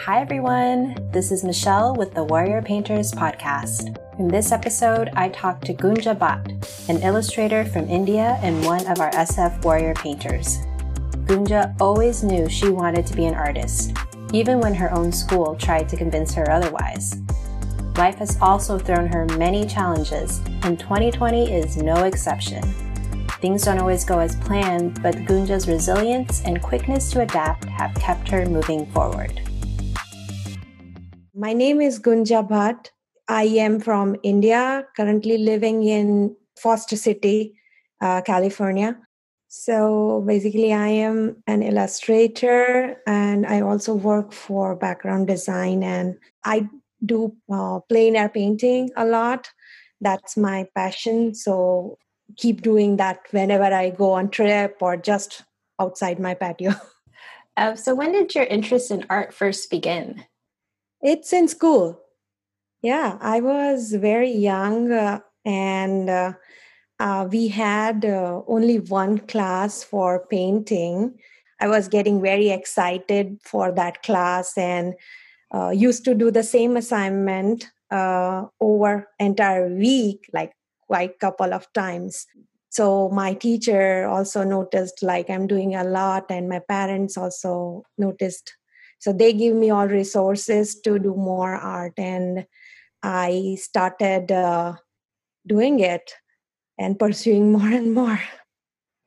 Hi, everyone. This is Michelle with the Warrior Painters podcast. In this episode, I talk to Gunja Bhatt, an illustrator from India and one of our SF Warrior Painters. Gunja always knew she wanted to be an artist, even when her own school tried to convince her otherwise. Life has also thrown her many challenges, and 2020 is no exception. Things don't always go as planned, but Gunja's resilience and quickness to adapt have kept her moving forward. My name is Gunja Bhatt. I am from India, currently living in Foster City, uh, California. So basically, I am an illustrator and I also work for background design and I do uh, plein air painting a lot. That's my passion. So keep doing that whenever I go on trip or just outside my patio. Uh, so when did your interest in art first begin? It's in school. Yeah, I was very young uh, and uh, uh, we had uh, only one class for painting. I was getting very excited for that class and uh, used to do the same assignment uh, over entire week, like quite couple of times. So my teacher also noticed like I'm doing a lot, and my parents also noticed so they give me all resources to do more art and i started uh, doing it and pursuing more and more.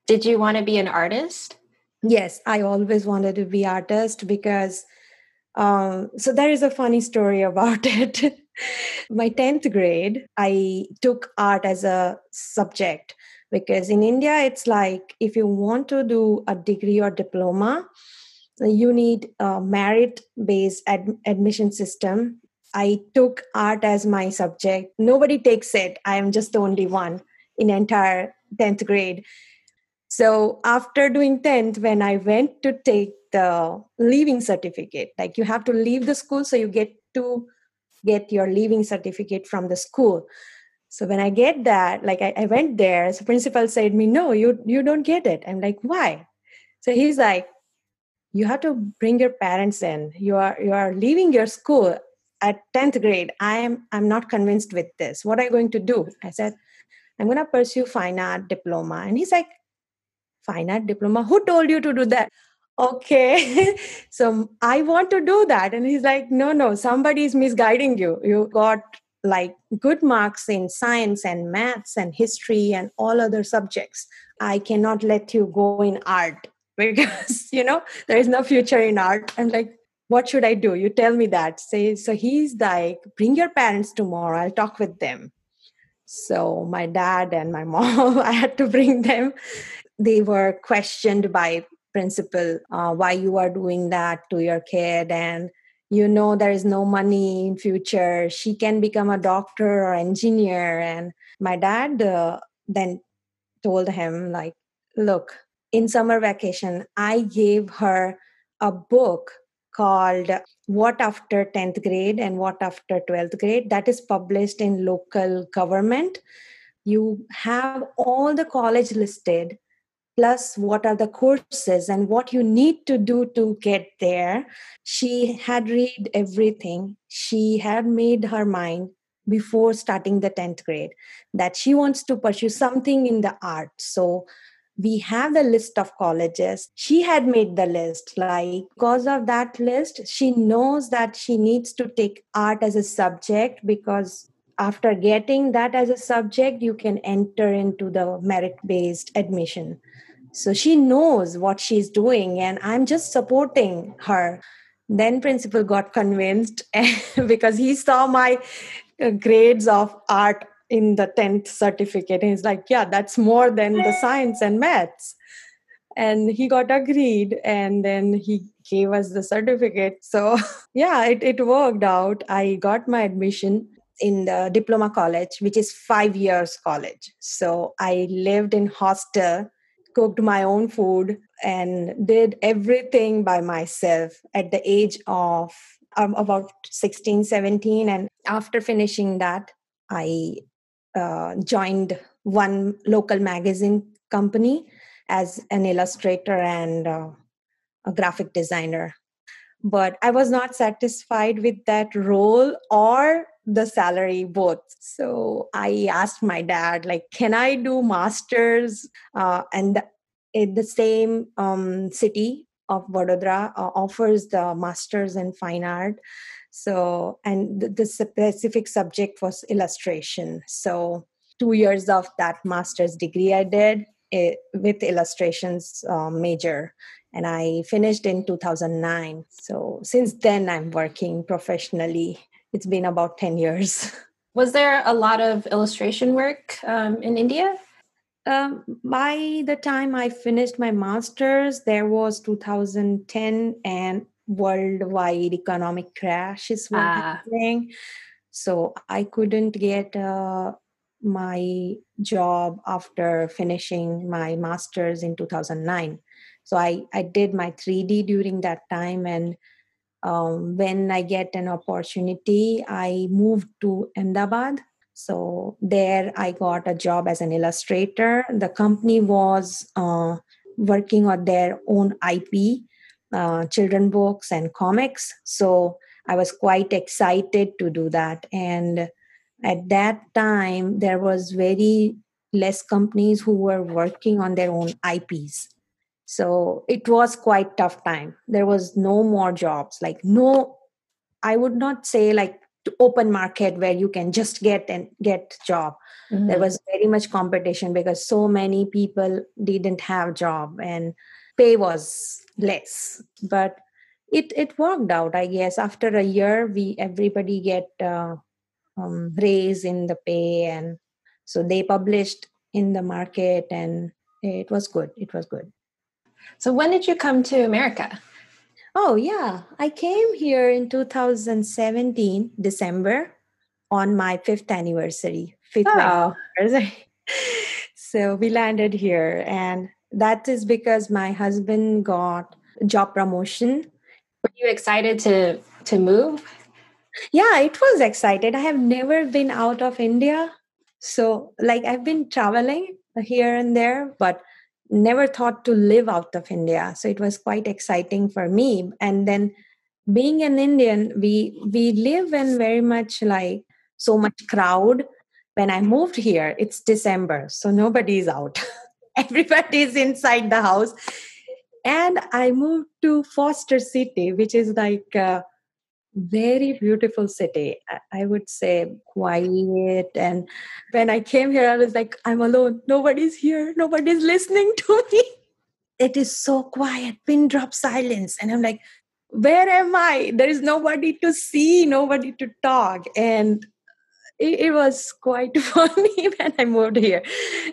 Did you want to be an artist? Yes i always wanted to be artist because um, so there is a funny story about it. My 10th grade i took art as a subject because in india it's like if you want to do a degree or diploma you need a merit based ad- admission system. I took art as my subject. Nobody takes it. I am just the only one in entire 10th grade. So after doing 10th when i went to take the leaving certificate like you have to leave the school so you get to get your leaving certificate from the school. So when i get that like i, I went there so principal said me no you you don't get it. I'm like why? So he's like you have to bring your parents in. You are you are leaving your school at 10th grade. I am i'm not convinced with this. What are you going to do? I said i'm going to pursue fine art diploma. And he's like fine art diploma? Who told you to do that? Okay. So i want to do that. And he's like no no somebody is misguiding you. You got like good marks in science and maths and history and all other subjects. I cannot let you go in art because you know there is no future in art. I'm like what should i do? You tell me that. Say so he's like bring your parents tomorrow. I'll talk with them. So my dad and my mom i had to bring them. They were questioned by principal uh, why you are doing that to your kid. And you know there is no money in future. She can become a doctor or engineer. And my dad uh, then told him like look in summer vacation, I gave her a book called What After 10th Grade and What After 12th Grade that is published in local government. You have all the college listed, plus what are the courses and what you need to do to get there. She had read everything. She had made her mind before starting the 10th grade that she wants to pursue something in the art. So we have the list of colleges. She had made the list like because of that list she knows that she needs to take art as a subject because after getting that as a subject you can enter into the merit based admission. So she knows what she's doing and i'm just supporting her. Then principal got convinced because he saw my uh, grades of art in the 10th certificate and he's like yeah that's more than the science and maths. And he got agreed and then he gave us the certificate. So yeah it, it worked out. I got my admission in the diploma college which is five years college. So i lived in hostel cooked my own food and did everything by myself at the age of um, about 16 17 and after finishing that i uh, joined one local magazine company as an illustrator and uh, a graphic designer. but I was not satisfied with that role or the salary both. So i asked my dad like can i do masters? Uh, and in the same um, city of vadodara uh, offers the masters in fine art so and the, the specific subject was illustration so two years of that master's degree i did it, eh, with illustrations uh, major and I finished in 2009. So since then, I'm working professionally. It's been about 10 years. Was there a lot of illustration work um, in India? Um, by the time I finished my master's, there was 2010 and worldwide economic crash is what ah. happening. So I couldn't get uh, my job after finishing my master's in 2009 so i i did my 3d during that time and um, when i get an opportunity i moved to ahmedabad so there i got a job as an illustrator the company was uh, working on their own ip uh, children books and comics. So i was quite excited to do that. And at that time there was very less companies who were working on their own ips so it was quite tough time. There was no more jobs like no i would not say like open market where you can just get and get job. Mm-hmm. there was very much competition because so many people didn't have job. And pay was less but it it worked out i guess after a year we everybody get uh, um, raise in the pay and so they published in the market and it was good it was good so when did you come to America? Oh, yeah. I came here in 2017, December, on my fifth anniversary. Fifth oh. anniversary. so we landed here, and that is because my husband got job promotion. Were you excited to to move? Yeah, it was excited. I have never been out of India. So like I've been traveling here and there, but never thought to live out of India. So it was quite exciting for me. And then being an Indian, we we live in very much like so much crowd. When I moved here, it's December, so nobody's out. Everybody's inside the house. And I moved to Foster City, which is like uh, very beautiful city i would say quiet. And when i came here i was like i'm alone. Nobody's here. Nobody's listening to me. It is so quiet pin drop silence. And i'm like where am i? There is nobody to see nobody to talk. And it, it was quite funny when i moved here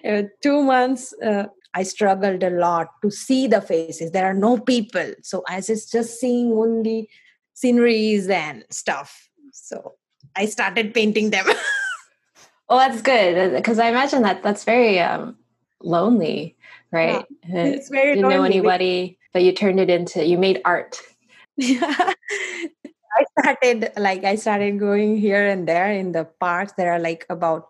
uh, two months uh, I struggled a lot to see the faces. There are no people. So I was just seeing only sceneries and stuff. So I started painting them. well, that's good because I imagine that that's very um, lonely, right? Yeah, it's very you didn't know anybody, but you turned it into you made art. Yeah. I started like I started going here and there in the parks. There are like about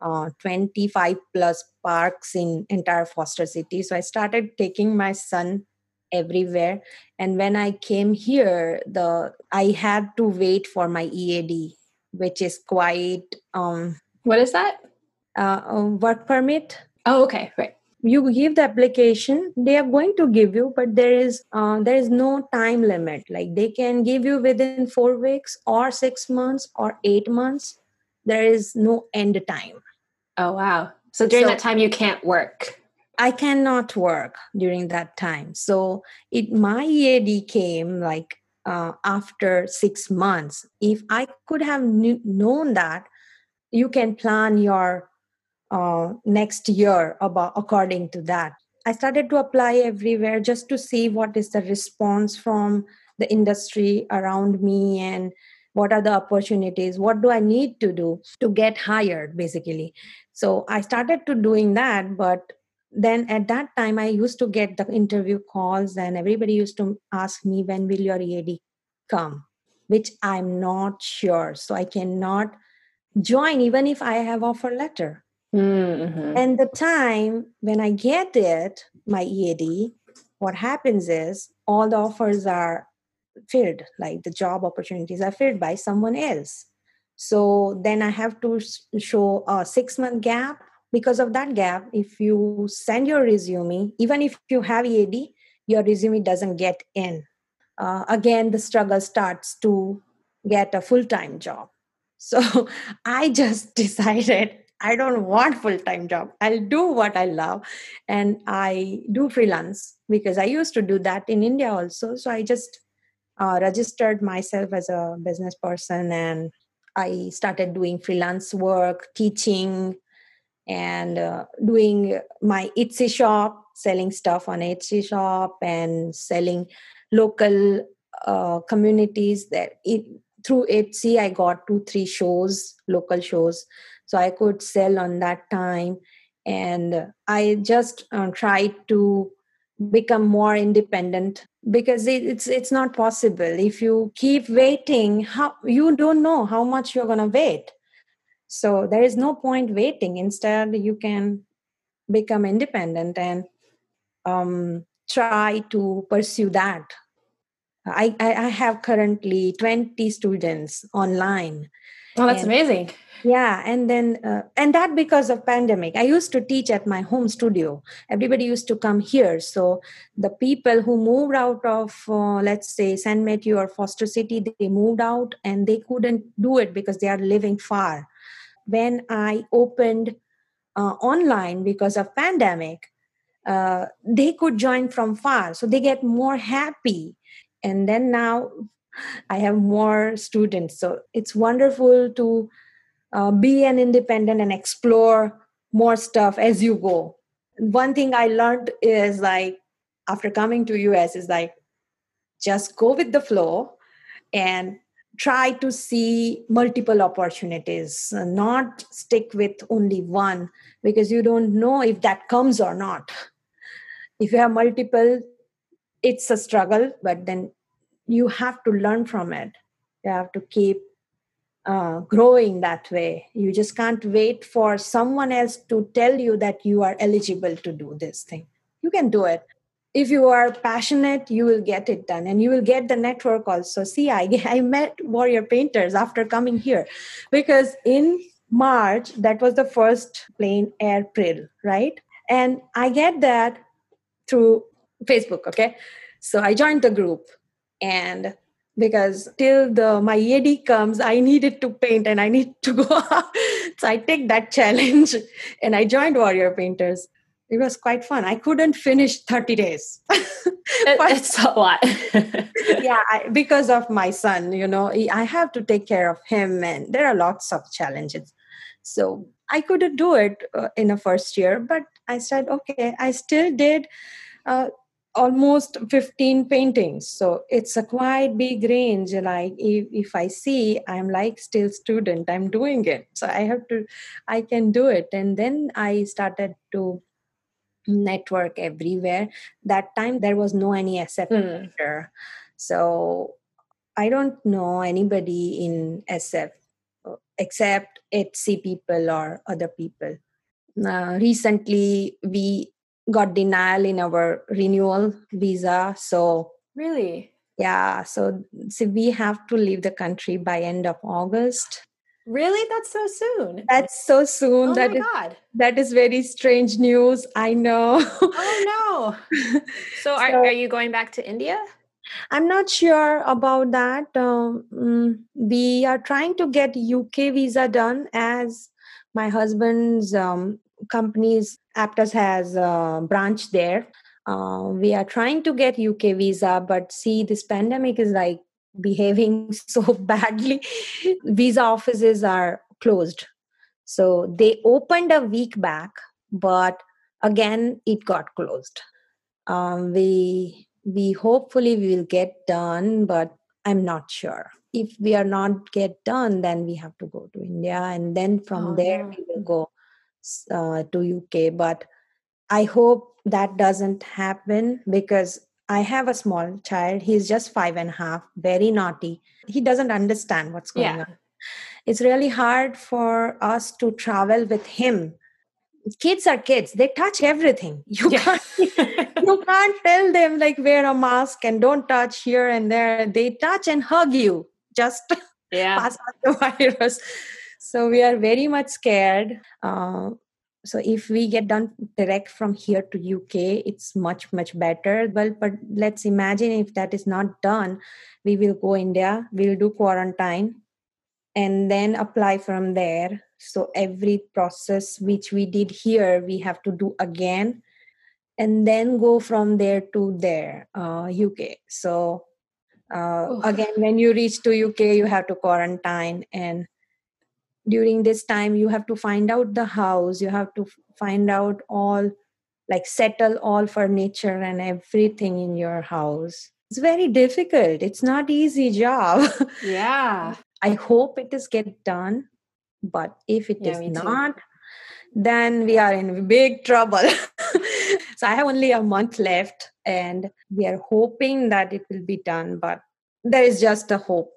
uh, 25 plus parks in entire Foster City. So I started taking my son everywhere. And when i came here the i had to wait for my ead which is quite um what is that? uh, work permit. Oh okay. Right you give the application they are going to give you but there is uh, there is no time limit. Like they can give you within 4 weeks or 6 months or 8 months. There is no end time. Oh wow. So during so, that time you can't work? I cannot work during that time. So it my EAD came like uh, after six months. If I could have kn- known that, you can plan your uh, next year about according to that. I started to apply everywhere just to see what is the response from the industry around me and what are the opportunities what do i need to do to get hired basically. So i started to doing that but then at that time i used to get the interview calls and everybody used to ask me when will your ead come? Which i'm not sure. So i cannot join even if i have offer letter mm-hmm. and the time when i get it my ead what happens is all the offers are filled like the job opportunities are filled by someone else. So then i have to show a 6 month gap. Because of that gap if you send your resume even if you have ead your resume doesn't get in. Uh, again the struggle starts to get a full-time job. So i just decided i don't want full-time job i'll do what i love and i do freelance because i used to do that in india also so i just uh, registered myself as a business person and i started doing freelance work teaching and uh, doing my Etsy shop, selling stuff on Etsy shop, and selling local uh, communities. That it through Etsy, I got two, three shows, local shows, so I could sell on that time. And I just uh, tried to become more independent because it, it's it's not possible if you keep waiting how you don't know how much you're going to wait so there is no point waiting. Instead, you can become independent and um, try to pursue that. I, I have currently 20 students online. Oh, that's and, amazing. Yeah, and then uh, and that because of pandemic. I used to teach at my home studio. Everybody used to come here. So the people who moved out of, uh, let's say, San Mateo or Foster City, they moved out and they couldn't do it because they are living far when i opened uh, online because of pandemic uh, they could join from far so they get more happy and then now i have more students. So it's wonderful to uh, be an independent and explore more stuff as you go. One thing i learned is like after coming to us is like just go with the flow and try to see multiple opportunities. Not stick with only one because you don't know if that comes or not. If you have multiple it's a struggle but then you have to learn from it. You have to keep uh, growing that way. You just can't wait for someone else to tell you that you are eligible to do this thing. You can do it. If you are passionate you will get it done. And you will get the network also. See i, I met warrior painters after coming here because in march that was the first plane april right? And i get that through facebook okay? So i joined the group and because till the my EAD comes, I needed to paint and I need to go. so I take that challenge and I joined Warrior Painters it was quite fun. I couldn't finish 30 days. it's a lot. yeah, I, because of my son, you know, I have to take care of him, and there are lots of challenges. So I couldn't do it uh, in a first year, but I said, okay, I still did uh, almost 15 paintings. So it's a quite big range. Like if, if I see, I'm like still student, I'm doing it. So I have to, I can do it. And then I started to network everywhere that time there was no any sf mm. so i don't know anybody in sf except etsy people or other people uh, recently we got denial in our renewal visa so really yeah so, so we have to leave the country by end of august Really? That's so soon. That's so soon. Oh that my is, God. that is very strange news. I know. oh no. So, so are, are you going back to India? I'm not sure about that. Um, mm, we are trying to get UK visa done as my husband's um, company's Aptus has a branch there. Uh, we are trying to get UK visa, but see, this pandemic is like behaving so badly. Visa offices are closed. So they opened a week back but again it got closed. Um, we we hopefully we will get done but i'm not sure. If we are not get done then we have to go to india and then from oh, there we will go uh, to uk but i hope that doesn't happen because I have a small child. He's just five and a half, very naughty. He doesn't understand what's going yeah. on. It's really hard for us to travel with him. Kids are kids, they touch everything. You yeah. can't you can't tell them like wear a mask and don't touch here and there. They touch and hug you. Just yeah. pass out the virus. So we are very much scared. Uh, so if we get done direct from here to uk it's much much better. Well but let's imagine if that is not done we will go india we'll do quarantine and then apply from there. So every process which we did here we have to do again and then go from there to there uh, uk so uh, again when you reach to uk you have to quarantine and during this time you have to find out the house you have to find out all like settle all furniture and everything in your house. It's very difficult. It's not easy job. Yeah. I hope it is get done but if it yeah, is not then we are in big trouble. So i have only a month left and we are hoping that it will be done but there is just a hope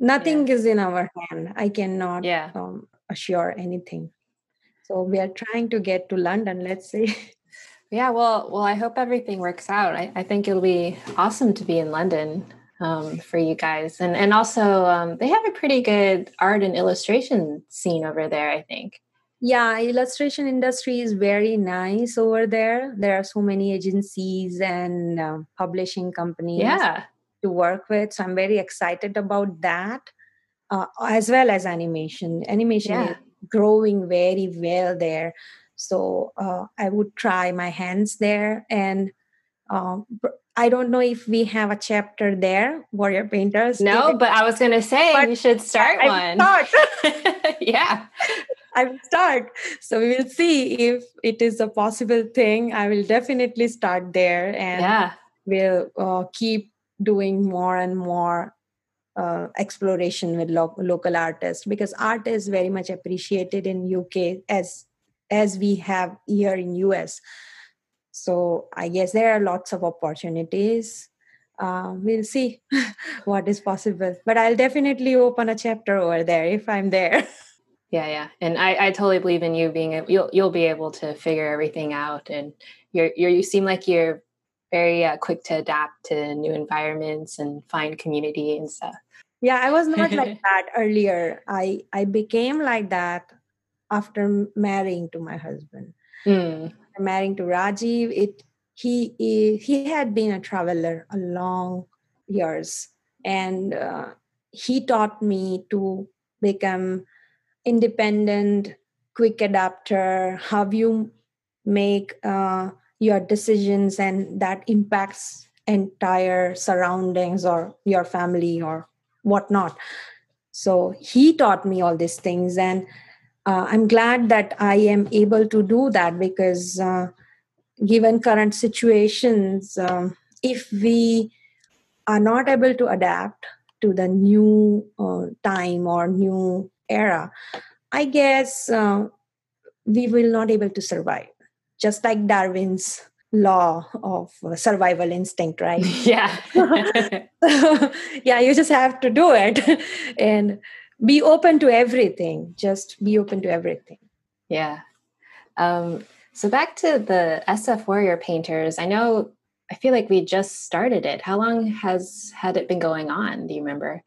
nothing yeah. is in our hand. I cannot yeah. um, assure anything. So we are trying to get to london let's see yeah well well i hope everything works out. I, I think it'll be awesome to be in london um, for you guys. And and also um, they have a pretty good art and illustration scene over there i think. Yeah illustration industry is very nice over there. There are so many agencies and uh, publishing companies. Yeah to work with. So I'm very excited about that, uh, as well as animation. Animation yeah. is growing very well there. So uh, I would try my hands there. And um, I don't know if we have a chapter there, Warrior Painters. No, but I was going to say we should start I one. Start. yeah. I will start. So we will see if it is a possible thing. I will definitely start there and yeah. we'll uh, keep doing more and more uh, exploration with lo- local artists because art is very much appreciated in UK as as we have here in US. So I guess there are lots of opportunities. Uh, we'll see what is possible, but I'll definitely open a chapter over there if I'm there. Yeah, yeah, and I, I totally believe in you being you'll you'll be able to figure everything out, and you're, you're you seem like you're very uh, quick to adapt to new environments and find community and stuff. Yeah, I was not like that earlier. I I became like that after marrying to my husband. Mm. Marrying to Rajiv, it he he he had been a traveler a long years, and uh, he taught me to become independent, quick adapter. How you make uh, your decisions and that impacts entire surroundings or your family or whatnot. So he taught me all these things and uh, i'm glad that i am able to do that because uh, given current situations um, if we are not able to adapt to the new uh, time or new era i guess uh, we will not able to survive just like Darwin's law of survival instinct, right? Yeah. yeah, you just have to do it and be open to everything. Just be open to everything. Yeah. Um, so back to the SF Warrior Painters, I know I feel like we just started it. How long has had it been going on? Do you remember?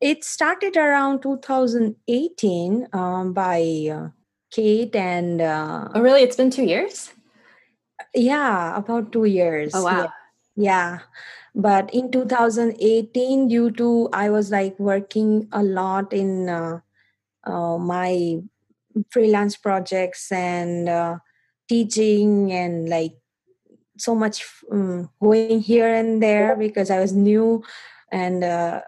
It started around 2018 um, by uh, Kate and. Uh, oh, really? It's been two years? Yeah, about two years. Oh, wow. Yeah. yeah. But in 2018, due to I was like working a lot in uh, uh, my freelance projects and uh, teaching and like so much um, going here and there because I was new and uh,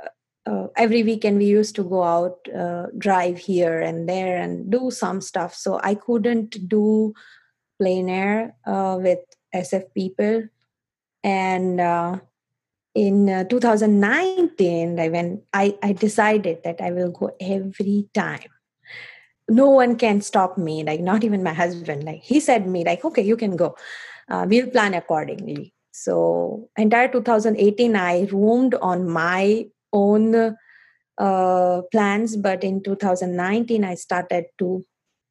uh, every weekend we used to go out uh, drive here and there and do some stuff. So i couldn't do plein air uh, with sf people. And uh, in uh, 2019 I, when I, I decided that i will go every time. No one can stop me like not even my husband. Like he said me like okay you can go. Uh, we'll plan accordingly. So entire 2018 i roamed on my own uh, plans, but in 2019 I started to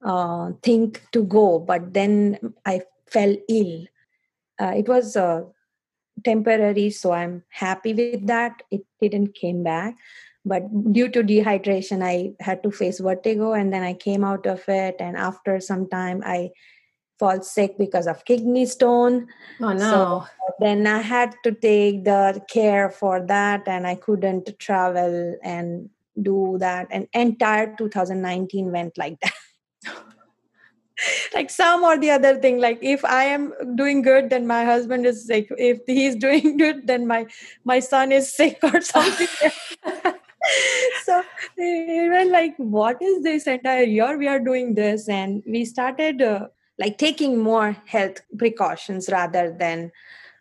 uh, think to go, but then I fell ill. uh, it was uh, temporary so i'm happy with that it didn't came back but due to dehydration i had to face vertigo and then i came out of it and after some time i fall sick because of kidney stone. Oh no. So then i had to take the care for that and i couldn't travel and do that. And entire 2019 went like that. Like some or the other thing like if i am doing good then my husband is sick. If he's doing good then my my son is sick or something. So even like what is this entire year we are doing this? And we started uh, like taking more health precautions rather than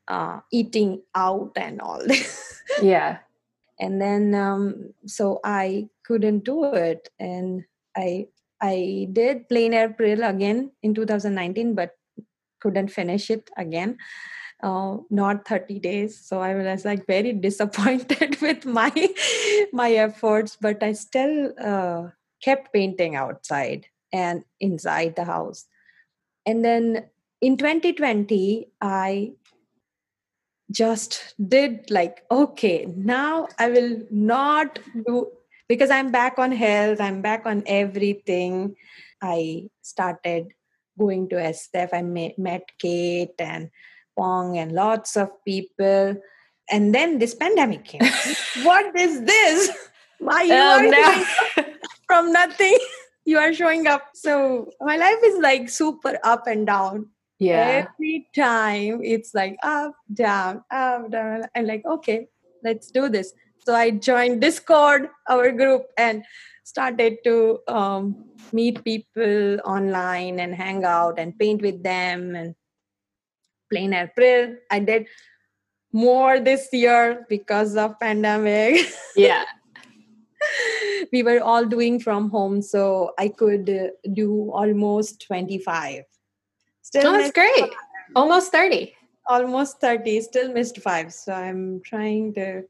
uh, eating out and all this yeah and then um, so i couldn't do it and i I did Plein Air April again in 2019, but couldn't finish it again. Uh, not 30 days. So I was like very disappointed with my my efforts, but I still uh, kept painting outside and inside the house. And then in 2020, I just did like okay now i will not do because i'm back on health i'm back on everything. I started going to sf i met, met kate and pong and lots of people. And then this pandemic came. What is this? Oh, are no. from nothing you are showing up so my life is like super up and down yeah every time it's like up down up down and like okay let's do this so I joined Discord, our group, and started to um, meet people online and hang out and paint with them and Plein Air April. I did more this year because of pandemic. Yeah. we were all doing from home, so I could uh, do almost 25. Still, oh, that's great. Five. Almost 30. Almost 30. Still missed five. So I'm trying to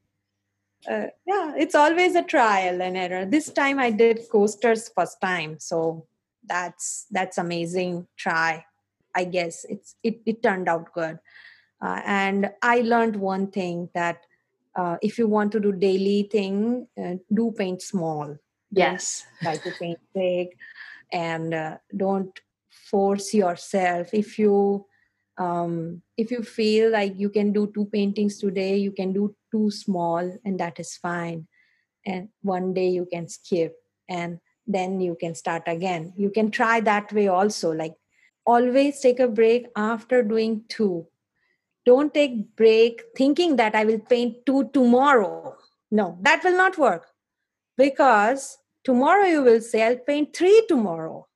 uh, yeah it's always a trial and error this time i did coasters first time so that's that's amazing try i guess it's it, it turned out good uh, and i learned one thing that uh, if you want to do daily thing uh, do paint small. Yes. try to paint big. And uh, don't force yourself. If you um, if you feel like you can do two paintings today you can do two small and that is fine. And one day you can skip and then you can start again. You can try that way also. Like always take a break after doing two don't take break thinking that i will paint two tomorrow. No that will not work. Because tomorrow you will say i'll paint three tomorrow.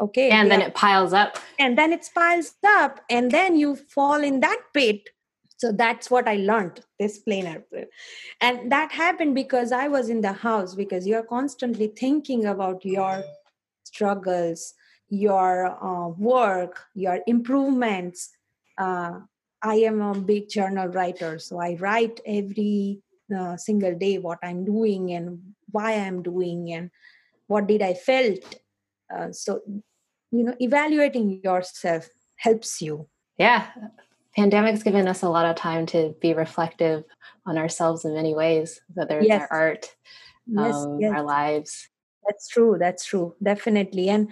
Okay and then it piles up. And then it piles up and then you fall in that pit. So that's what i learned this Plein Air. And that happened because i was in the house because you're constantly thinking about your struggles your uh, work your improvements uh, i am a big journal writer so i write every uh, single day what i'm doing and why i'm doing and what did i felt uh, so you know evaluating yourself helps you yeah pandemic's given us a lot of time to be reflective on ourselves in many ways, whether it's yes. our art, yes, um, yes. our lives. That's true. That's true. Definitely. And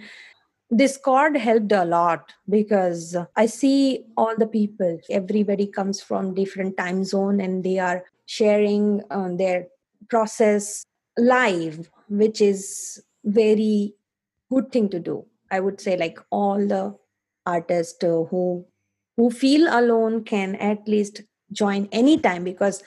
Discord helped a lot because I see all the people. Everybody comes from different time zone and they are sharing uh, their process live, which is very good thing to do. I would say like all the artists uh, who who feel alone can at least join anytime because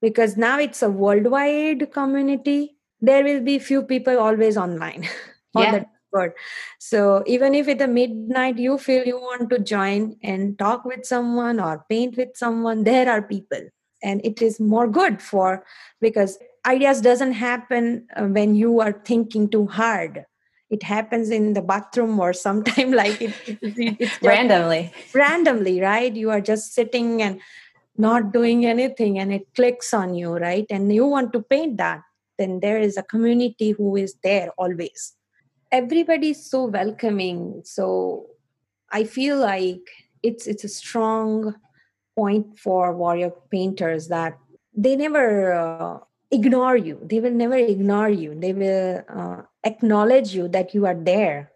because now it's a worldwide community there will be few people always online on yeah. Discord. So even if at the midnight you feel you want to join and talk with someone or paint with someone, there are people, and it is more good for because ideas doesn't happen uh, when you are thinking too hard. It happens in the bathroom or sometime like it, it, it's randomly. randomly right? You are just sitting and not doing anything and it clicks on you right? And you want to paint that then there is a community who is there always everybody is so welcoming. So i feel like it's it's a strong point for warrior painters that they never uh, ignore you. They will never ignore you. They will uh, acknowledge you that you are there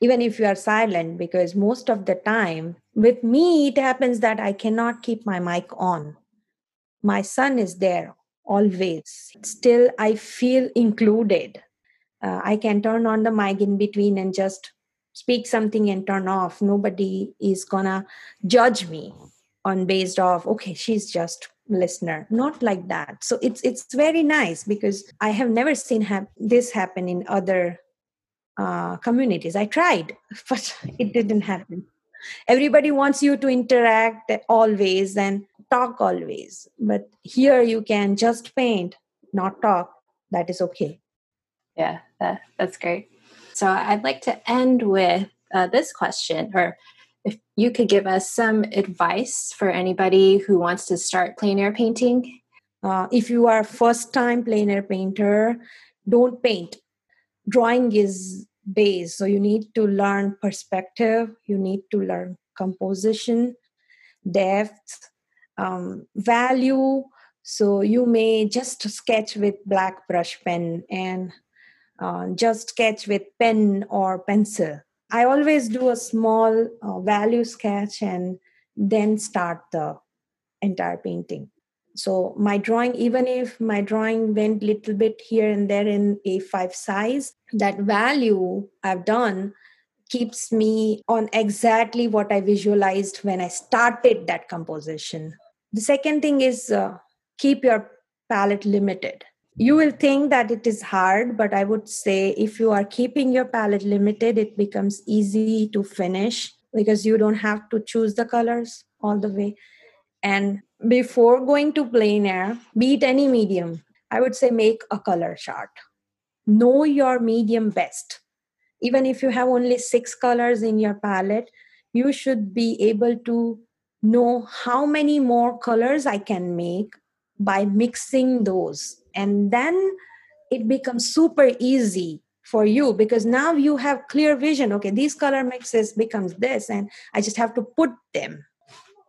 even if you are silent because most of the time with me it happens that i cannot keep my mic on. My son is there always. Still i feel included uh, i can turn on the mic in between and just speak something and turn off. Nobody is gonna judge me on based off okay she's just listener. Not like that. So it's it's very nice because i have never seen ha- this happen in other uh, communities. I tried but it didn't happen. Everybody wants you to interact always and talk always but here you can just paint not talk. That is okay. Yeah that, that's great. So i'd like to end with uh, this question or if you could give us some advice for anybody who wants to start plein air painting. Uh, if you are first time plein air painter don't paint. Drawing is base so you need to learn perspective you need to learn composition depth um, value. So you may just sketch with black brush pen and uh, just sketch with pen or pencil I always do a small uh, value sketch and then start the entire painting. So my drawing, even if my drawing went little bit here and there in A5 size, that value I've done keeps me on exactly what I visualized when I started that composition. The second thing is uh, keep your palette limited you will think that it is hard but i would say if you are keeping your palette limited it becomes easy to finish because you don't have to choose the colors all the way. And before going to plein air beat any medium. I would say make a color chart. Know your medium best. Even if you have only six colors in your palette you should be able to know how many more colors i can make by mixing those and then it becomes super easy for you because now you have clear vision. Okay these color mixes becomes this and i just have to put them.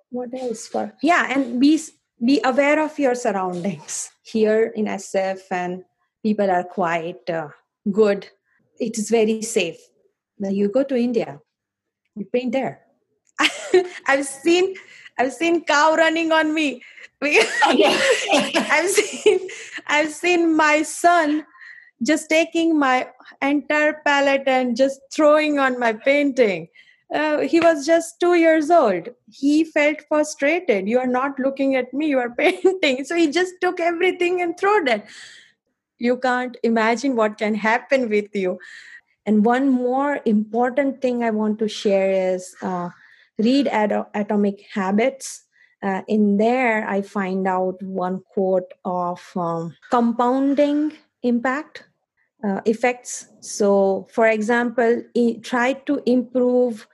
What else for? Yeah and be be aware of your surroundings. Here in sf and people are quite uh, good. It is very safe. Now you go to india you paint there. I've seen i've seen cow running on me I've seen I've seen my son just taking my entire palette and just throwing on my painting. Uh, he was just two years old. He felt frustrated. You are not looking at me, you are painting. So he just took everything and threw it. You can't imagine what can happen with you. And one more important thing I want to share is uh, read Ad- Atomic Habits uh, in there i find out one quote of um, compounding impact uh, effects. So for example try to improve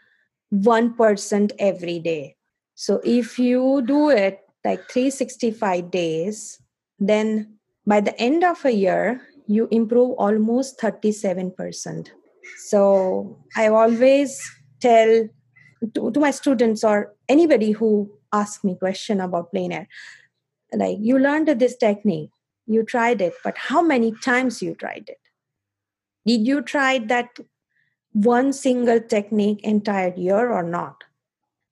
1% every day. So if you do it like 365 days then by the end of a year you improve almost 37% so i always tell to, to my students or anybody who ask me question about plein air. Like you learned this technique you tried it but how many times you tried it? Did you try that one single technique entire year or not?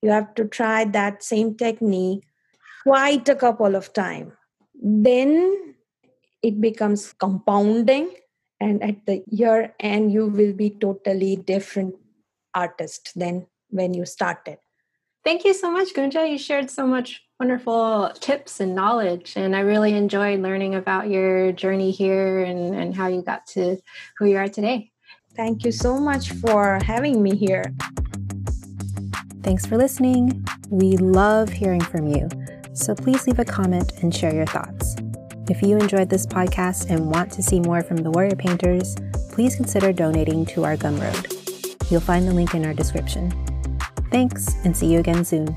You have to try that same technique quite a couple of time. Then it becomes compounding and at the year end you will be totally different artist than when you started Thank you so much, Gunja. You shared so much wonderful tips and knowledge. And I really enjoyed learning about your journey here and, and how you got to who you are today. Thank you so much for having me here. Thanks for listening. We love hearing from you. So please leave a comment and share your thoughts. If you enjoyed this podcast and want to see more from the Warrior Painters, please consider donating to our Gumroad. You'll find the link in our description. Thanks, and see you again soon.